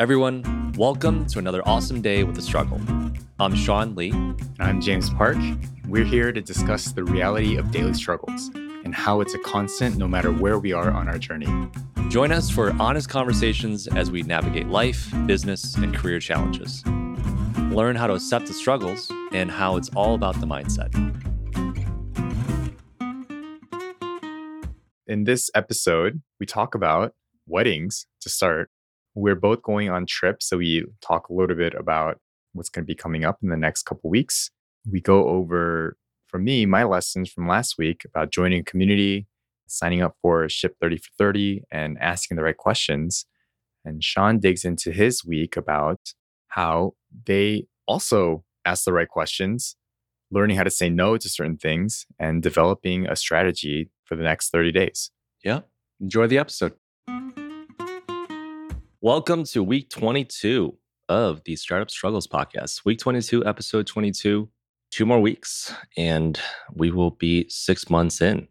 Everyone, welcome to another awesome day with the struggle. I'm Sean Lee. And I'm James Park. We're here to discuss the reality of daily struggles and how it's a constant no matter where we are on our journey. Join us for honest conversations as we navigate life, business, and career challenges. Learn how to accept the struggles and how it's all about the mindset. In this episode, we talk about weddings to start. We're both going on trips, so we talk a little bit about what's going to be coming up in the next couple weeks. We go over, for me, my lessons from last week about joining a community, signing up for Ship 30 for 30, and asking the right questions. And Sean digs into his week about how they also ask the right questions, learning how to say no to certain things, and developing a strategy for the next 30 days. Yeah. Enjoy the episode. Welcome to week 22 of the Startup Struggles podcast. Week 22, episode 22. Two more weeks, and we will be six months in.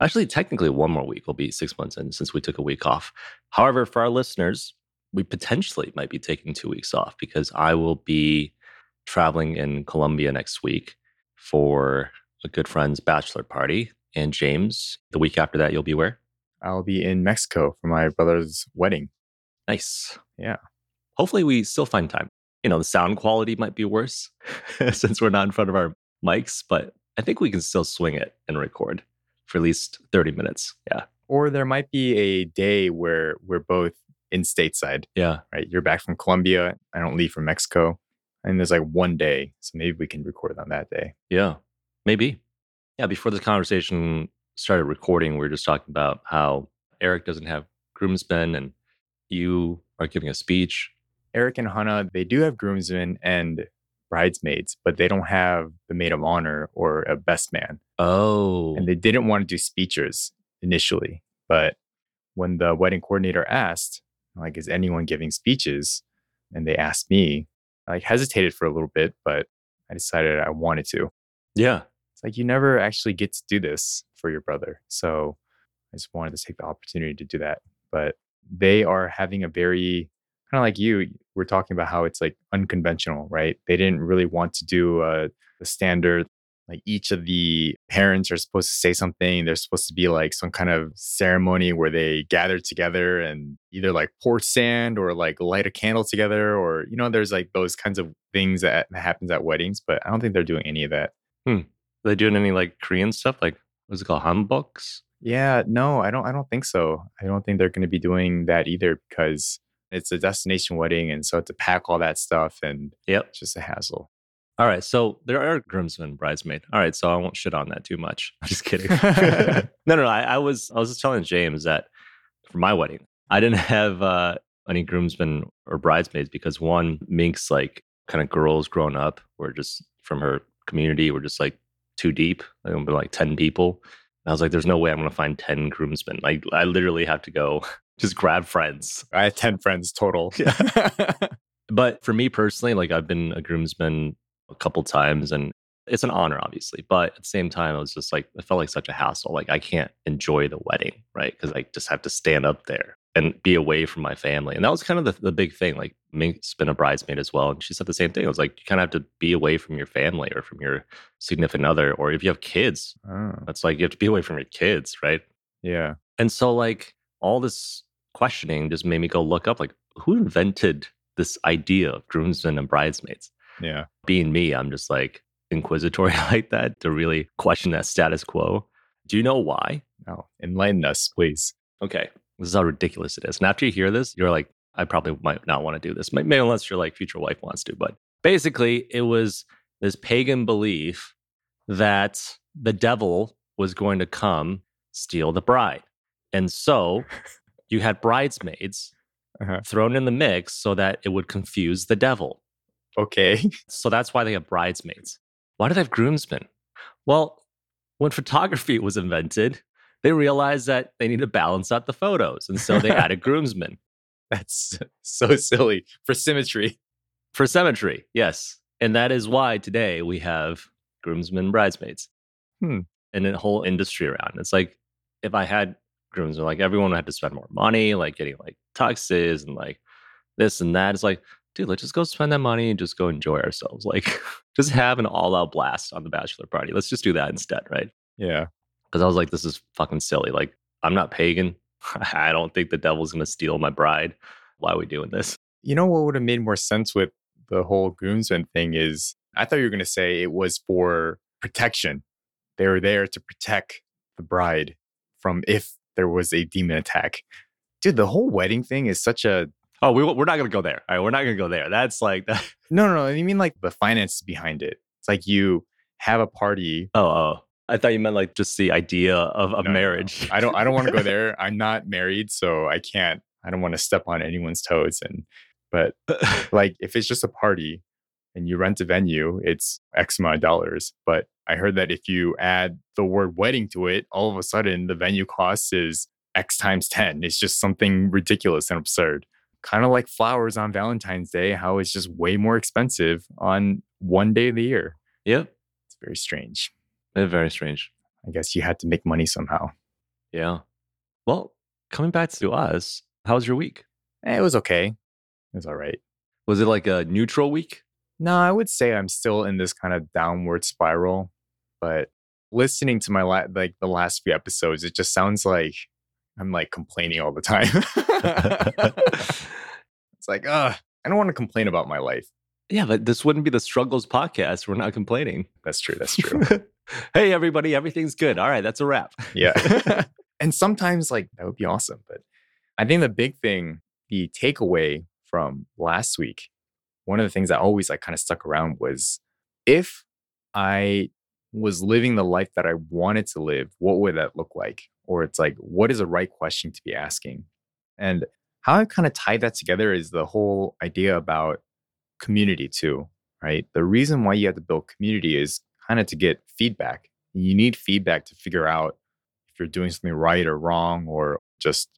Actually, technically, one more week will be six months in since we took a week off. However, for our listeners, we potentially might be taking two weeks off because I will be traveling in Colombia next week for a good friend's bachelor party. And James, the week after that, you'll be where? I'll be in Mexico for my brother's wedding. Nice. Yeah. Hopefully, we still find time. You know, the sound quality might be worse since we're not in front of our mics, but I think we can still swing it and record for at least 30 minutes. Yeah. Or there might be a day where we're both in stateside, Yeah. right? You're back from Colombia. I don't leave from Mexico. And there's like one day. So maybe we can record on that day. Yeah. Maybe. Yeah. Before this conversation started recording, we were just talking about how Eric doesn't have groomsmen and you are giving a speech. Eric and Hannah, they do have groomsmen and bridesmaids, but they don't have the maid of honor or a best man. Oh. And they didn't want to do speeches initially. But when the wedding coordinator asked, like, is anyone giving speeches? And they asked me, I hesitated for a little bit, but I decided I wanted to. yeah. It's like you never actually get to do this for your brother. So I just wanted to take the opportunity to do that. But they are having a very kind of like you, we're talking about how it's like unconventional, right? They didn't really want to do uh, a, a standard, like each of the parents are supposed to say something. There's supposed to be like some kind of ceremony where they gather together and either like pour sand or like light a candle together, or, you know, there's like those kinds of things that, happens at weddings, but I don't think they're doing any of that. Are they doing any like Korean stuff? Like, what's it called? Hanboks? Yeah, no, I don't I don't think so. I don't think they're going to be doing that either because it's a destination wedding and so to pack all that stuff and Yep. it's just a hassle. All right. So there are groomsmen bridesmaid. All right. So I won't shit on that too much. I'm just kidding. no, no, no. I, I was I was just telling James that for my wedding, I didn't have uh, any groomsmen or bridesmaids because one Mink's like kind of girls grown up were just from her community were just like too deep. Like like ten people. And I was like, there's no way I'm gonna find ten groomsmen. Like I literally have to go just grab friends. I have 10 friends total. But for me personally, like I've been a groomsman a couple times and it's an honor, obviously. But at the same time, I was just like, it felt like such a hassle. Like I can't enjoy the wedding, right? Because I just have to stand up there and be away from my family. And that was kind of the, the big thing. Like Mink's been a bridesmaid as well. And she said the same thing. It was like, you kind of have to be away from your family or from your significant other. Or if you have kids, oh, that's like you have to be away from your kids, right? yeah. And so, like, all this questioning just made me go look up, like, who invented this idea of groomsmen and bridesmaids? Yeah. Being me, I'm just like inquisitory like that to really question that status quo. Do you know why? No. Enlighten us, please. Okay, this is how ridiculous it is. And after you hear this, you're like, I probably might not want to do this, May- maybe unless your like future wife wants to. But basically, it was this pagan belief that the devil was going to come steal the bride. And so you had bridesmaids Uh-huh. thrown in the mix so that it would confuse the devil. Okay. So that's why they have bridesmaids. Why do they have groomsmen? Well, when photography was invented, they realized that they need to balance out the photos. And so they added groomsmen That's so silly for symmetry. for symmetry. Yes. And that is why today we have groomsmen and bridesmaids Hmm. and a whole industry around. It's like if I had groomsmen, like everyone had to spend more money, like getting like tuxes and like this and that. It's like, dude, let's just go spend that money and just go enjoy ourselves. Like, just have an all out blast on the bachelor party. Let's just do that instead, right? Yeah. Because I was like, this is fucking silly. Like, I'm not pagan. I don't think the devil's going to steal my bride. Why are we doing this? You know what would have made more sense with the whole groomsmen thing is I thought you were going to say it was for protection. They were there to protect the bride from if there was a demon attack. Dude, the whole wedding thing is such a Oh, we, we're not going to go there. All right, we're not going to go there. That's like that. no, no, no. You mean like the finances behind it? It's like you have a party. Oh, oh. I thought you meant like just the idea of, of No, no, no. marriage. I don't. I don't want to go there. I'm not married, so I can't. I don't want to step on anyone's toes. And but like, if it's just a party and you rent a venue, it's X amount of dollars. But I heard that if you add the word wedding to it, all of a sudden the venue cost is X times ten. It's just something ridiculous and absurd. Kind of like flowers on Valentine's Day, how it's just way more expensive on one day of the year. yep. It's very strange. It's very strange. I guess you had to make money somehow. Yeah. Well, coming back to us, how was your week? Eh, it was okay. It was all right. Was it like a neutral week? No, I would say I'm still in this kind of downward spiral, but listening to my la- like the last few episodes, it just sounds like I'm like complaining all the time. it's like, uh, I don't want to complain about my life. yeah, but this wouldn't be the struggles podcast. We're not complaining. That's true. That's true. Hey, everybody, everything's good. All right, that's a wrap. yeah. and sometimes like that would be awesome, but I think the big thing, the takeaway from last week, one of the things that always like kind of stuck around was if I was living the life that I wanted to live, what would that look like? Or it's like, what is the right question to be asking? And how I kind of tie that together is the whole idea about community too, right? The reason why you have to build community is kind of to get feedback. You need feedback to figure out if you're doing something right or wrong, or just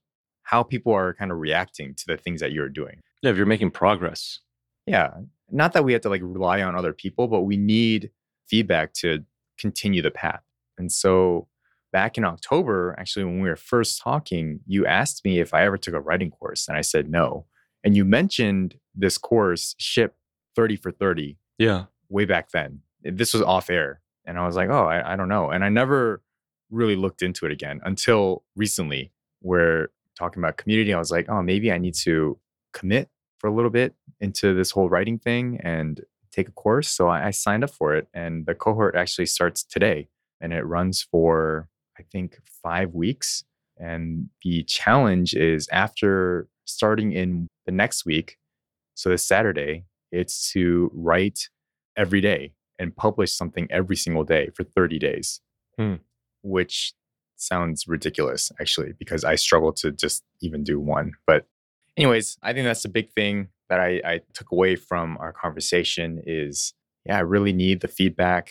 how people are kind of reacting to the things that you're doing. Yeah, if you're making progress. Yeah. Not that we have to like rely on other people, but we need feedback to continue the path. And so back in October, actually, when we were first talking, you asked me if I ever took a writing course, and I said no. And you mentioned this course, Ship 30 for 30, Yeah. way back then. This was off air. And I was like, oh, I, I don't know. And I never really looked into it again until recently, where talking about community, I was like, oh, maybe I need to commit for a little bit into this whole writing thing and take a course. So I, I signed up for it. And the cohort actually starts today and it runs for, I think, five weeks. And the challenge is after starting in the next week, so this Saturday, it's to write every day and publish something every single day for 30 days, Hmm. which sounds ridiculous actually, because I struggle to just even do one. But, anyways, I think that's the big thing that I, I took away from our conversation is yeah, I really need the feedback,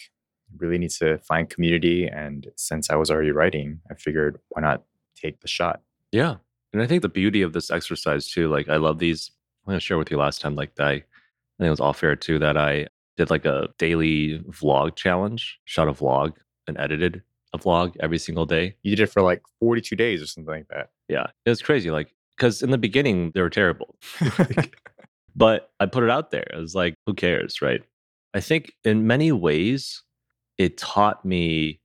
really need to find community. And since I was already writing, I figured why not take the shot? Yeah. And I think the beauty of this exercise too, like I love these. I'm gonna share with you last time, like I, I think it was off air too, that I did like a daily vlog challenge, shot a vlog and edited a vlog every single day. You did it for like 42 days or something like that. Yeah. It was crazy. Like, because in the beginning they were terrible. but I put it out there. It was like, who cares, right? I think in many ways, it taught me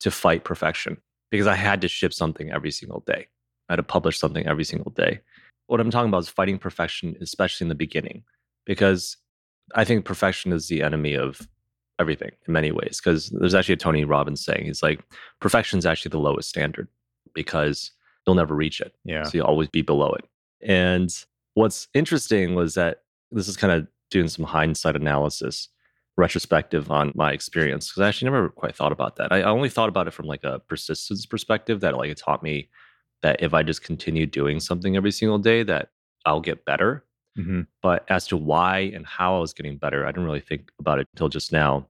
to fight perfection because I had to ship something every single day. I had to publish something every single day. What I'm talking about is fighting perfection, especially in the beginning, because I think perfection is the enemy of everything in many ways. Because there's actually a Tony Robbins saying, he's like, perfection is actually the lowest standard because you'll never reach it. Yeah. So you'll always be below it. And what's interesting was that this is kind of doing some hindsight analysis, retrospective on my experience, because I actually never quite thought about that. I, I only thought about it from like a persistence perspective that like it taught me that if I just continue doing something every single day, that I'll get better. Mhm. But as to why and how I was getting better, I didn't really think about it until just now.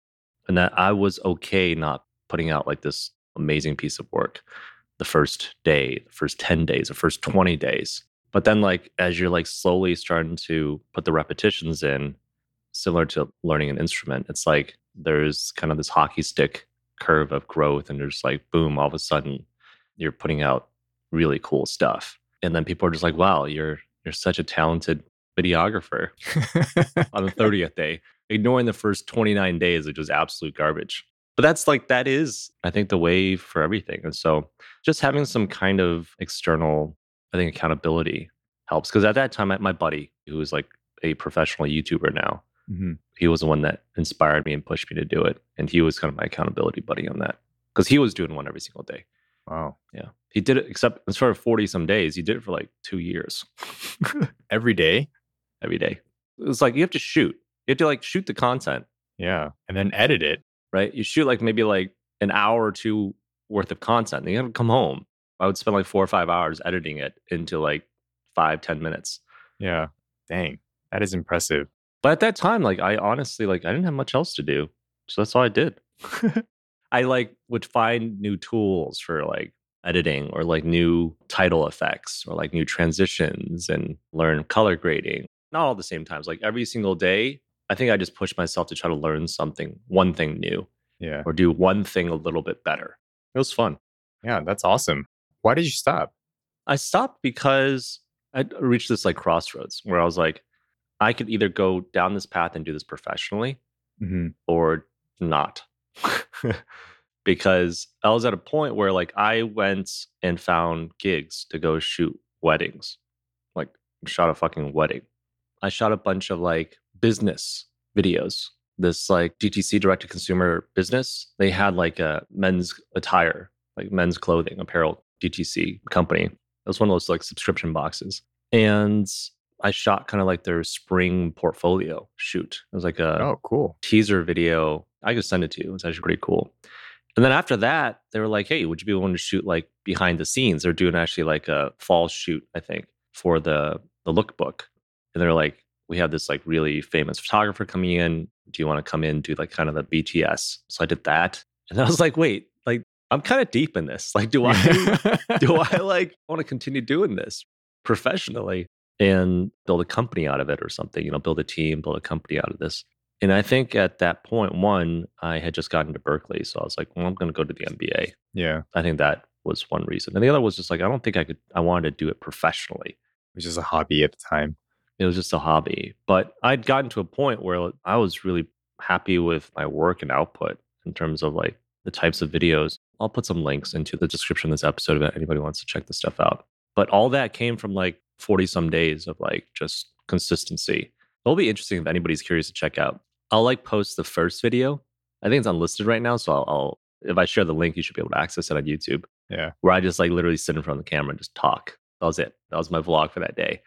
And that I was okay not putting out like this amazing piece of work the first day, the first 10 days, the first 20 days. But then, like, as you're like slowly starting to put the repetitions in, similar to learning an instrument, it's like there's kind of this hockey stick curve of growth. And there's like, boom, all of a sudden you're putting out really cool stuff. And then people are just like, wow, you're, you're such a talented videographer on the 30th day, ignoring the first 29 days, which was absolute garbage. But that's like, that is, I think, the way for everything. And so just having some kind of external, I think, accountability helps. Because at that time, my buddy, who was like a professional YouTuber now, hmm he was the one that inspired me and pushed me to do it. And he was kind of my accountability buddy on that because he was doing one every single day. Wow. Yeah. He did it, except as far as 40 some days, he did it for like two years Every day. Every day. It was like you have to shoot. You have to like shoot the content, Yeah. And then edit it. right? You shoot like maybe like an hour or two worth of content. Then you have to come home. I would spend like four or five hours editing it into like five, ten minutes. Yeah. Dang. That is impressive. But at that time, like I honestly like I didn't have much else to do. So that's all I did. I like would find new tools for like editing or like new title effects or like new transitions and learn color grading. Not all the same times. Like every single day, I think I just pushed myself to try to learn something, one thing new, Yeah. or do one thing a little bit better. It was fun. Yeah. That's awesome. Why did you stop? I stopped because I reached this like crossroads where I was like, I could either go down this path and do this professionally hmm or not. because I was at a point where like I went and found gigs to go shoot weddings. Like shot a fucking wedding. I shot a bunch of like business videos. This like DTC direct to consumer business, they had like a men's attire, like men's clothing, apparel DTC company. It was one of those like subscription boxes. And I shot kind of like their spring portfolio shoot. It was like a Oh, cool. teaser video. I could send it to you. It's actually pretty cool. And then after that, they were like, "Hey, would you be willing to shoot like behind the scenes?" They're doing actually like a fall shoot, I think, for the the lookbook. And they're like, "We have this like really famous photographer coming in. Do you want to come in do like kind of the BTS?" So I did that, and I was like, "Wait, like I'm kind of deep in this. Like, do I do I like want to continue doing this professionally and build a company out of it or something, you know, build a team, build a company out of this. And I think at that point, one, I had just gotten to Berkeley. So I was like, well, I'm going to go to the MBA. yeah. I think that was one reason. And the other was just like, I don't think I could, I wanted to do it professionally. Which is a hobby at the time. It was just a hobby. But I'd gotten to a point where I was really happy with my work and output in terms of like the types of videos. I'll put some links into the description of this episode if anybody wants to check this stuff out. But all that came from like 40 some days of like just consistency. It'll be interesting if anybody's curious to check out. I'll like post the first video. I think it's unlisted right now. So I'll, I'll if I share the link, you should be able to access it on YouTube Yeah. where I just like literally sit in front of the camera and just talk. That was it. That was my vlog for that day.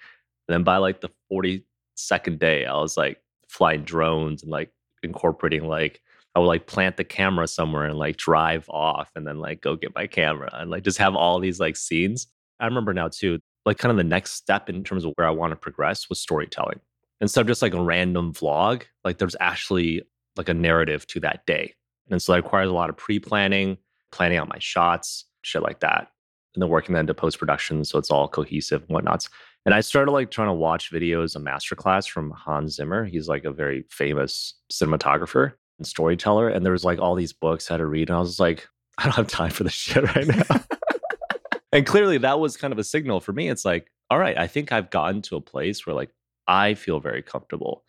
And then by like the 42nd day, I was like flying drones and like incorporating like I would like plant the camera somewhere and like drive off and then like go get my camera and like just have all these like scenes. I remember now too, like kind of the next step in terms of where I want to progress was storytelling. Instead of just like a random vlog, like there's actually like a narrative to that day. And so that requires a lot of pre-planning, planning out my shots, shit like that. And then working that into post-production so it's all cohesive and whatnots. And I started like trying to watch videos, a masterclass from Hans Zimmer. He's like a very famous cinematographer and storyteller. And there was like all these books I had to read. And I was like, I don't have time for this shit right now. and clearly that was kind of a signal for me. It's like, all right, I think I've gotten to a place where like I feel very comfortable.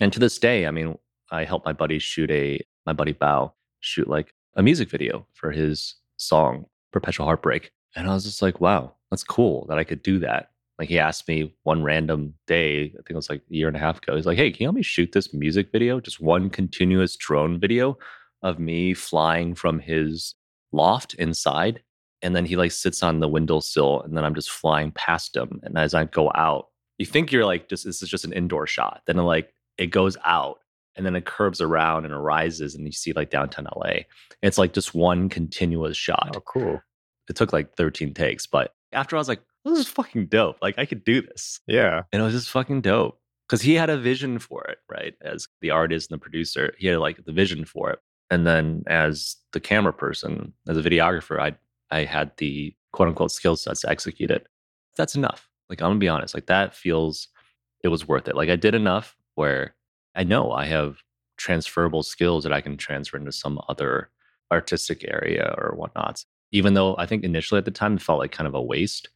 And to this day, I mean, I helped my buddy shoot a my buddy Bao shoot like a music video for his song Perpetual Heartbreak. And I was just like, wow, that's cool that I could do that. Like he asked me one random day, I think it was like a year and a half ago. He's like, hey, can you help me shoot this music video? Just one continuous drone video of me flying from his loft inside. And then he like sits on the windowsill and then I'm just flying past him. And as I go out, you think you're like just this is just an indoor shot. Then it, like it goes out and then it curves around and arises and you see like downtown LA. It's like just one continuous shot. Oh, cool. It took like 13 takes, but after I was like, this is fucking dope. Like I could do this. Yeah. And it was just fucking dope. Cause he had a vision for it, right? As the artist and the producer, he had like the vision for it. And then as the camera person, as a videographer, I I had the quote unquote skill sets to execute it. That's enough. Like I'm gonna be honest, like that feels it was worth it. Like I did enough where I know I have transferable skills that I can transfer into some other artistic area or whatnot. Even though I think initially at the time it felt like kind of a waste,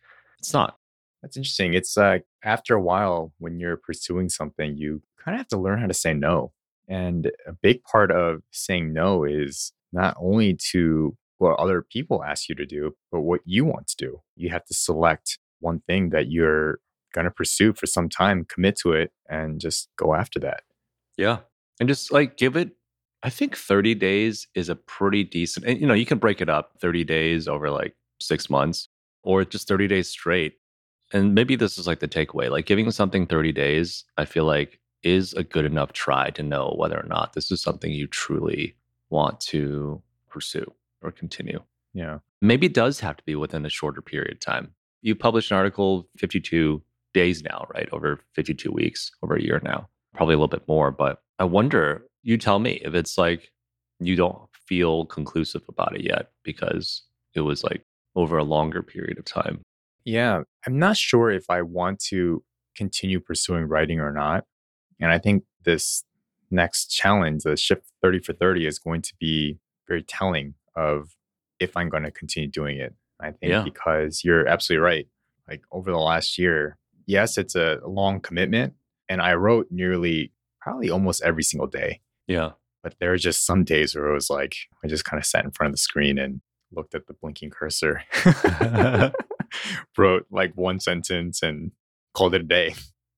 it's not. That's interesting. It's like after a while, when you're pursuing something, you kind of have to learn how to say no. And a big part of saying no is not only to what other people ask you to do, but what you want to do. You have to select one thing that you're going to pursue for some time, commit to it, and just go after that. Yeah. And just like give it, I think 30 days is a pretty decent, and you know, you can break it up 30 days over like six months or just 30 days straight. And maybe this is like the takeaway like giving something 30 days, I feel like is a good enough try to know whether or not this is something you truly want to pursue or continue. Yeah. Maybe it does have to be within a shorter period of time. You published an article 52 days now, right? Over 52 weeks, over a year now, probably a little bit more. But I wonder, you tell me if it's like you don't feel conclusive about it yet because it was like over a longer period of time. Yeah. I'm not sure if I want to continue pursuing writing or not. And I think this next challenge, the Ship 30 for 30, is going to be very telling of if I'm going to continue doing it. I think Yeah. because you're absolutely right. Like over the last year, yes, it's a long commitment. And I wrote nearly, probably almost every single day. Yeah. But there are just some days where it was like, I just kind of sat in front of the screen and looked at the blinking cursor, wrote like one sentence and called it a day.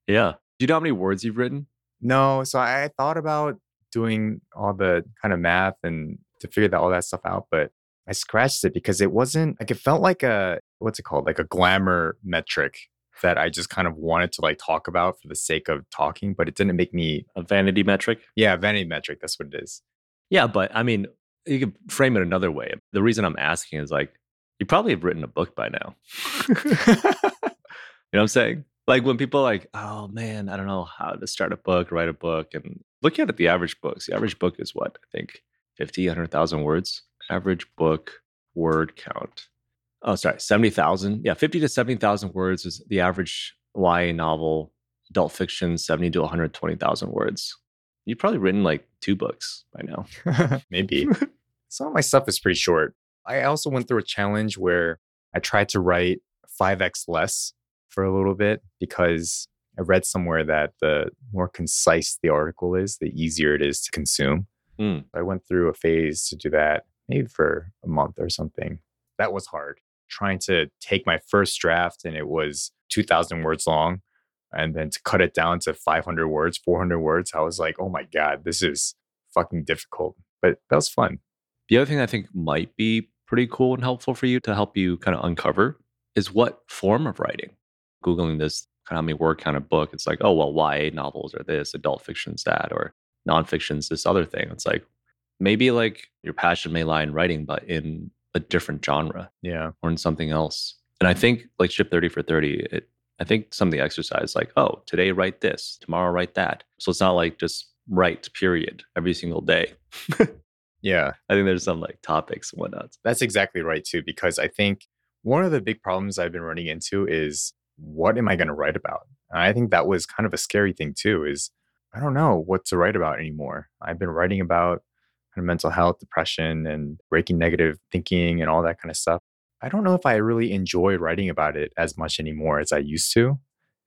Yeah. Do you know how many words you've written? No, so I thought about doing all the kind of math and to figure that all that stuff out, but I scratched it because it wasn't like it felt like a what's it called? Like a glamour metric that I just kind of wanted to like talk about for the sake of talking, but it didn't make me A vanity metric? yeah, vanity metric, that's what it is. Yeah, but I mean, you could frame it another way. The reason I'm asking is like, you probably have written a book by now. you know what I'm saying? Like when people are like, oh man, I don't know how to start a book, write a book. And looking at it. the average books, the average book is what? I think 50, 100,000 words. Average book word count. Oh, sorry, 70,000. Yeah, 50 to 70,000 words is the average YA novel. Adult fiction, 70 to 120,000 words. You've probably written like two books by now. Maybe. Some of my stuff is pretty short. I also went through a challenge where I tried to write 5x less for a little bit because I read somewhere that the more concise the article is, the easier it is to consume. Hmm. I went through a phase to do that maybe for a month or something. That was hard. Trying to take my first draft and it was 2,000 words long and then to cut it down to 500 words, 400 words, I was like, oh my God, this is fucking difficult. But that was fun. The other thing I think might be pretty cool and helpful for you to help you kind of uncover is what form of writing. Googling this kind of many word kind of book, it's like, oh, well, YA novels are this, adult fiction's that, or nonfiction's this other thing. It's like maybe like your passion may lie in writing, but in a different genre Yeah. or in something else. And I think like Ship 30 for 30, it, I think some of the exercise, like, oh, today write this, tomorrow write that. So it's not like just write, period, every single day. Yeah. I think there's some like topics and whatnot. That's exactly right, too, because I think one of the big problems I've been running into is what am I going to write about? And I think that was kind of a scary thing, too, is I don't know what to write about anymore. I've been writing about kind of mental health, depression, and breaking negative thinking and all that kind of stuff. I don't know if I really enjoy writing about it as much anymore as I used to.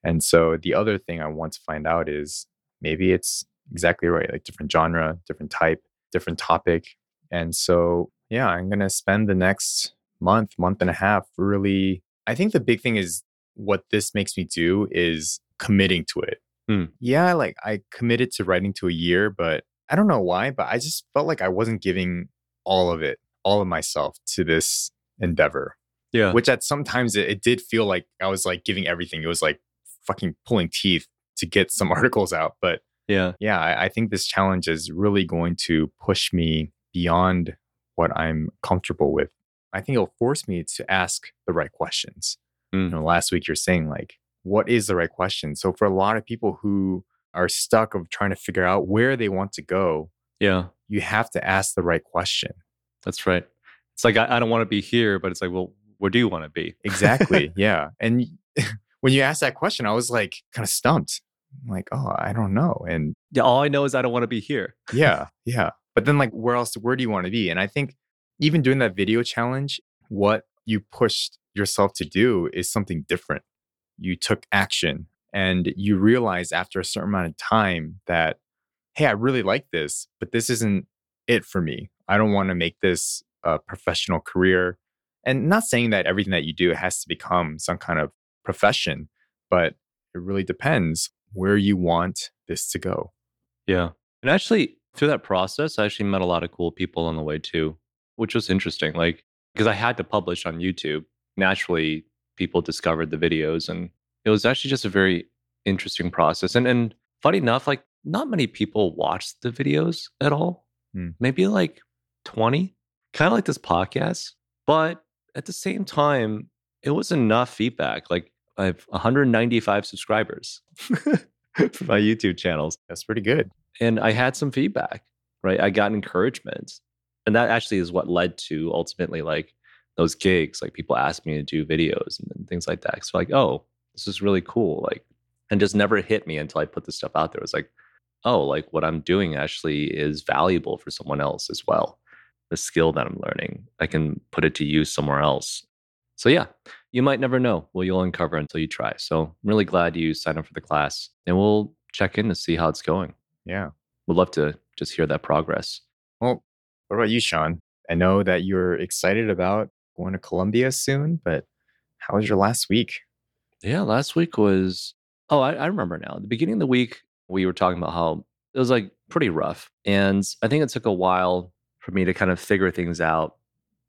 And so the other thing I want to find out is maybe it's exactly right, like different genre, different type, different topic. And so, yeah, I'm going to spend the next month, month and a half really. I think the big thing is what this makes me do is committing to it. Hmm. Yeah, like I committed to writing to a year, but I don't know why, but I just felt like I wasn't giving all of it, all of myself to this endeavor, Yeah. which at sometimes it, it did feel like I was like giving everything. It was like fucking pulling teeth to get some articles out. But yeah. yeah, I, I think this challenge is really going to push me beyond what I'm comfortable with. I think it'll force me to ask the right questions. You Mm. know, last week you're saying like, what is the right question? So for a lot of people who are stuck of trying to figure out where they want to go, Yeah. you have to ask the right question. That's right. It's like, I, I don't want to be here, but it's like, well, where do you want to be? Exactly. yeah. And when you asked that question, I was like kind of stumped. I'm like, oh, I don't know. And Yeah. All I know is I don't want to be here. yeah, yeah. But then like where else where do you want to be? And I think even doing that video challenge, what you pushed yourself to do is something different. you took action and you realize after a certain amount of time that, hey, I really like this, but this isn't it for me. I don't want to make this a professional career. And not saying that everything that you do has to become some kind of profession, but it really depends where you want this to go. Yeah. And actually, through that process, I actually met a lot of cool people on the way too, which was interesting. Like, because I had to publish on YouTube, naturally, people discovered the videos. And it was actually just a very interesting process. And, and funny enough, like, not many people watched the videos at all. Hmm. Maybe like 20, kind of like this podcast. But at the same time, it was enough feedback. Like, I have 195 subscribers for my YouTube channels. That's pretty good. And I had some feedback, right? I got encouragement. And that actually is what led to ultimately like those gigs. Like people asked me to do videos and, and things like that. So like, oh, this is really cool. Like, and just never hit me until I put this stuff out there. It was like, oh, like what I'm doing actually is valuable for someone else as well. The skill that I'm learning, I can put it to use somewhere else. So yeah, you might never know what you'll uncover until you try. So I'm really glad you signed up for the class and we'll check in to see how it's going. Yeah. We'd love to just hear that progress. Well, what about you, Sean? I know that you're excited about going to Colombia soon, but how was your last week? Yeah, last week was, oh, I, I remember now. At the beginning of the week, we were talking about how it was like pretty rough. And I think it took a while for me to kind of figure things out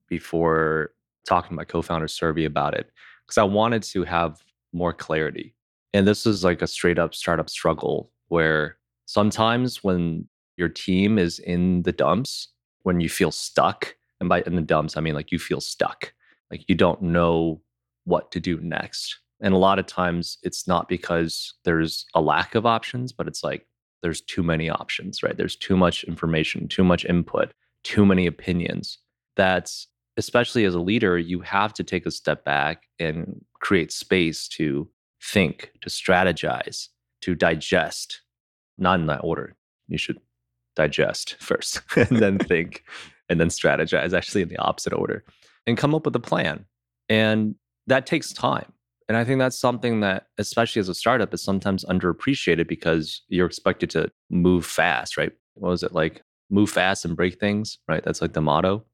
before talking to my co-founder Serby about it because I wanted to have more clarity. And this is like a straight up startup struggle where sometimes when your team is in the dumps, when you feel stuck, and by in the dumps, I mean like you feel stuck, like you don't know what to do next. And a lot of times it's not because there's a lack of options, but it's like there's too many options, right? There's too much information, too much input, too many opinions. That's especially as a leader, you have to take a step back and create space to think, to strategize, to digest, not in that order. You should digest first and then think and then strategize, actually in the opposite order, and come up with a plan. And that takes time. And I think that's something that, especially as a startup, is sometimes underappreciated because you're expected to move fast, right? What was it like? Move fast and break things, right? That's like the motto.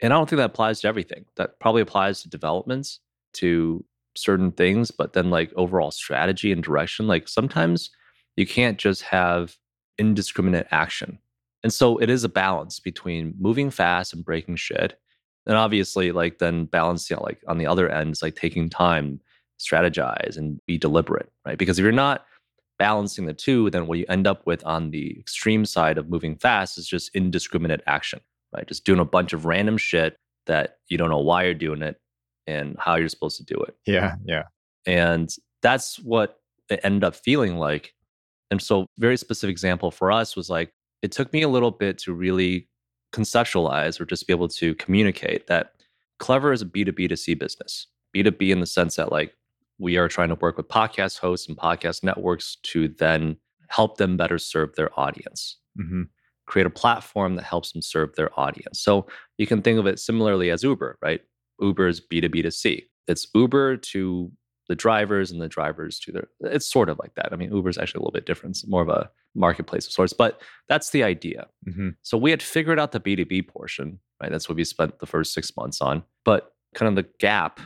And I don't think that applies to everything. That probably applies to developments, to certain things, but then like overall strategy and direction. Like sometimes you can't just have indiscriminate action. And so it is a balance between moving fast and breaking shit. And obviously, like then balancing like on the other end like taking time, strategize and be deliberate, right? Because if you're not balancing the two, then what you end up with on the extreme side of moving fast is just indiscriminate action right? Just doing a bunch of random shit that you don't know why you're doing it and how you're supposed to do it. Yeah, yeah. And that's what it ended up feeling like. And so, very specific example for us was like, it took me a little bit to really conceptualize or just be able to communicate that Clever is a B2B to C business. B2B in the sense that, like, we are trying to work with podcast hosts and podcast networks to then help them better serve their audience. Mm-hmm create a platform that helps them serve their audience. So you can think of it similarly as Uber, right? Uber is B2B to C. It's Uber to the drivers and the drivers to their it's sort of like that. I mean, Uber is actually a little bit different. It's more of a marketplace of sorts, but that's the idea. Mm-hmm. So we had figured out the B2B portion, right? That's what we spent the first six months on. But kind of the gap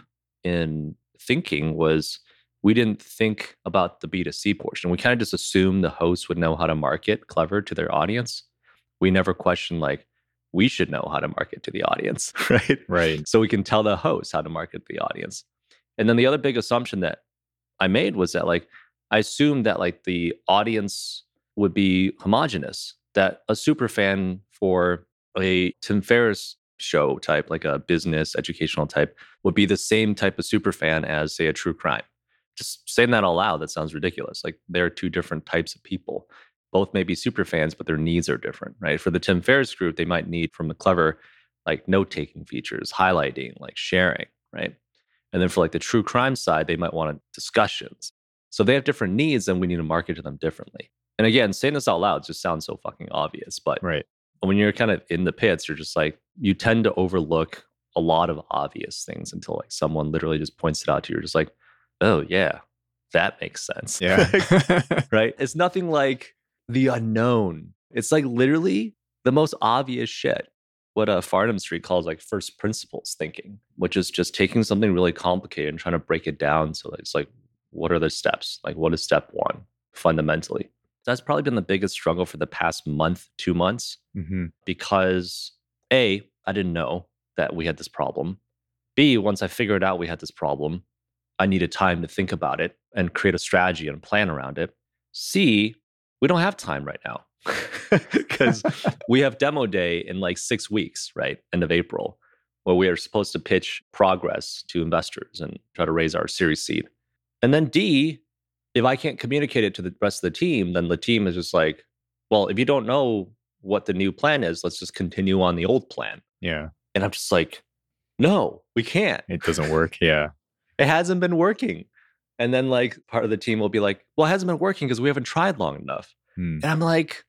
in thinking was we didn't think about the B2C portion. We kind of just assumed the host would know how to market clever to their audience we never question like we should know how to market to the audience, right? Right. So we can tell the host how to market the audience. And then the other big assumption that I made was that like I assumed that like the audience would be homogenous, that a super fan for a Tim Ferriss show type, like a business educational type, would be the same type of super fan as say a true crime. Just saying that out loud, that sounds ridiculous. Like there are two different types of people both may be super fans, but their needs are different, right? For the Tim Ferriss group, they might need from the clever, like note taking features, highlighting, like sharing, right? And then for like the true crime side, they might want discussions. So they have different needs and we need to market to them differently. And again, saying this out loud just sounds so fucking obvious, but right. when you're kind of in the pits, you're just like, you tend to overlook a lot of obvious things until like someone literally just points it out to you. You're just like, oh, yeah, that makes sense. Yeah. right? It's nothing like the unknown. It's like literally the most obvious shit. What uh, Farnham Street calls like first principles thinking, which is just taking something really complicated and trying to break it down. So it's like, what are the steps? Like, what is step one fundamentally? That's probably been the biggest struggle for the past month, two months, hmm because A, I didn't know that we had this problem. B, once I figured out we had this problem, I needed time to think about it and create a strategy and plan around it. C, we don't have time right now because we have demo day in like six weeks, right? End of April, where we are supposed to pitch progress to investors and try to raise our series seed. And then D, if I can't communicate it to the rest of the team, then the team is just like, well, if you don't know what the new plan is, let's just continue on the old plan. Yeah. And I'm just like, no, we can't. It doesn't work. Yeah. It hasn't been working. And then like part of the team will be like, well, it hasn't been working because we haven't tried long enough. Hmm. And I'm like,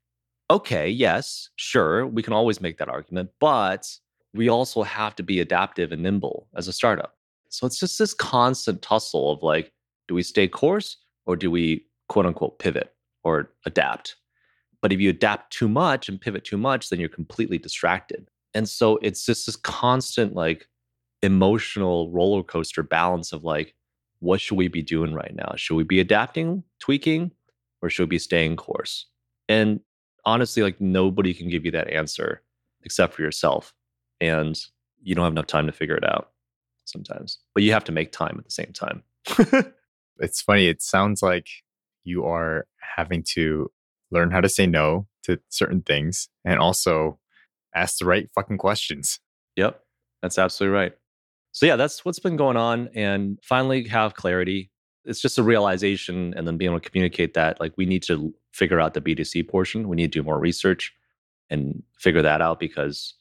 okay, yes, sure, we can always make that argument, but we also have to be adaptive and nimble as a startup. So it's just this constant tussle of like, do we stay course or do we quote unquote pivot or adapt? But if you adapt too much and pivot too much, then you're completely distracted. And so it's just this constant like emotional roller coaster balance of like, what should we be doing right now? Should we be adapting, tweaking, or should we be staying course? And honestly, like nobody can give you that answer except for yourself. And you don't have enough time to figure it out sometimes, but you have to make time at the same time. It's funny. It sounds like you are having to learn how to say no to certain things and also ask the right fucking questions. Yep, that's absolutely right. So yeah, that's what's been going on, and finally have clarity. It's just a realization, and then being able to communicate that like we need to figure out the B two C portion. We need to do more research and figure that out because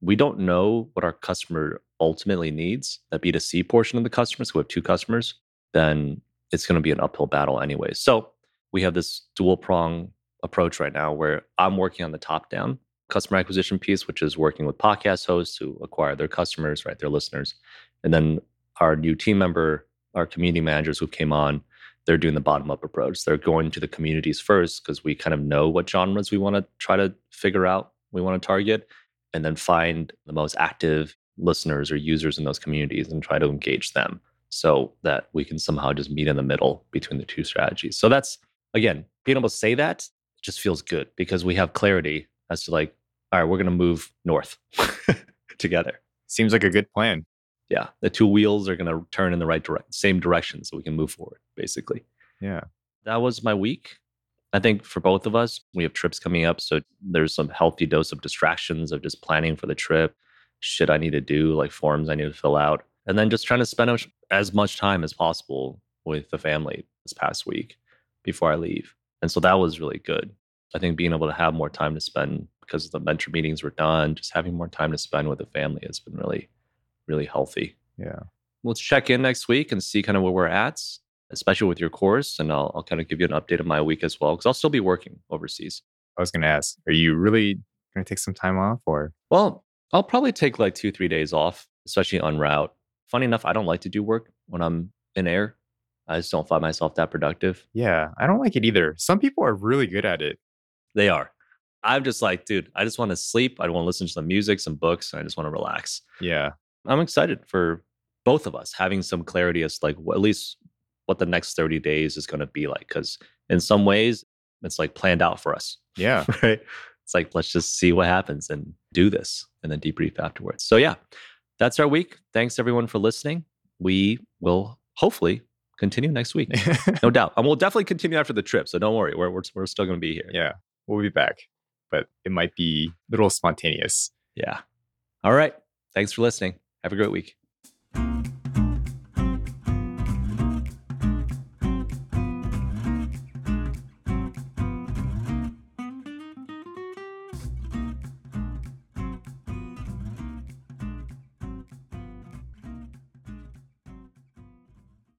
we don't know what our customer ultimately needs. That B two C portion of the customers, we have two customers, then it's going to be an uphill battle anyway. So we have this dual prong approach right now where I'm working on the top down customer acquisition piece, which is working with podcast hosts to acquire their customers, right, their listeners. And then our new team member, our community managers who came on, they're doing the bottom up approach. They're going to the communities first because we kind of know what genres we want to try to figure out, we want to target, and then find the most active listeners or users in those communities and try to engage them so that we can somehow just meet in the middle between the two strategies. So that's again, being able to say that just feels good because we have clarity as to like, all right, we're going to move north together. Seems like a good plan. Yeah, the two wheels are going to turn in the right direction, same direction, so we can move forward. Basically, Yeah. that was my week. I think for both of us, we have trips coming up, so there's some healthy dose of distractions of just planning for the trip, shit I need to do, like forms I need to fill out, and then just trying to spend as- as much time as possible with the family this past week before I leave. And so that was really good. I think being able to have more time to spend because the mentor meetings were done, just having more time to spend with the family has been really, really healthy. Yeah. Let's check in next week and see kind of where we're at, especially with your course. And I'll, I'll kind of give you an update of my week as well, because I'll still be working overseas. I was going to ask, are you really going to take some time off or? Well, I'll probably take like two, three days off, especially on route. Funny enough, I don't like to do work when I'm in air. I just don't find myself that productive. Yeah, I don't like it either. Some people are really good at it. They are. I'm just like, dude, I just want to sleep. I want to listen to some music, some books, and I just want to relax. Yeah. I'm excited for both of us having some clarity as like wh- at least what the next 30 days is going to be like. Because in some ways, it's like planned out for us, Yeah. right? It's like, let's just see what happens and do this and then debrief afterwards. So, yeah, that's our week. Thanks everyone for listening. We will hopefully continue next week, no doubt. And we'll definitely continue after the trip. So, don't worry, we're, we're, we're still going to be here. yeah. We'll be back, but it might be a little spontaneous. Yeah. All right. Thanks for listening. Have a great week.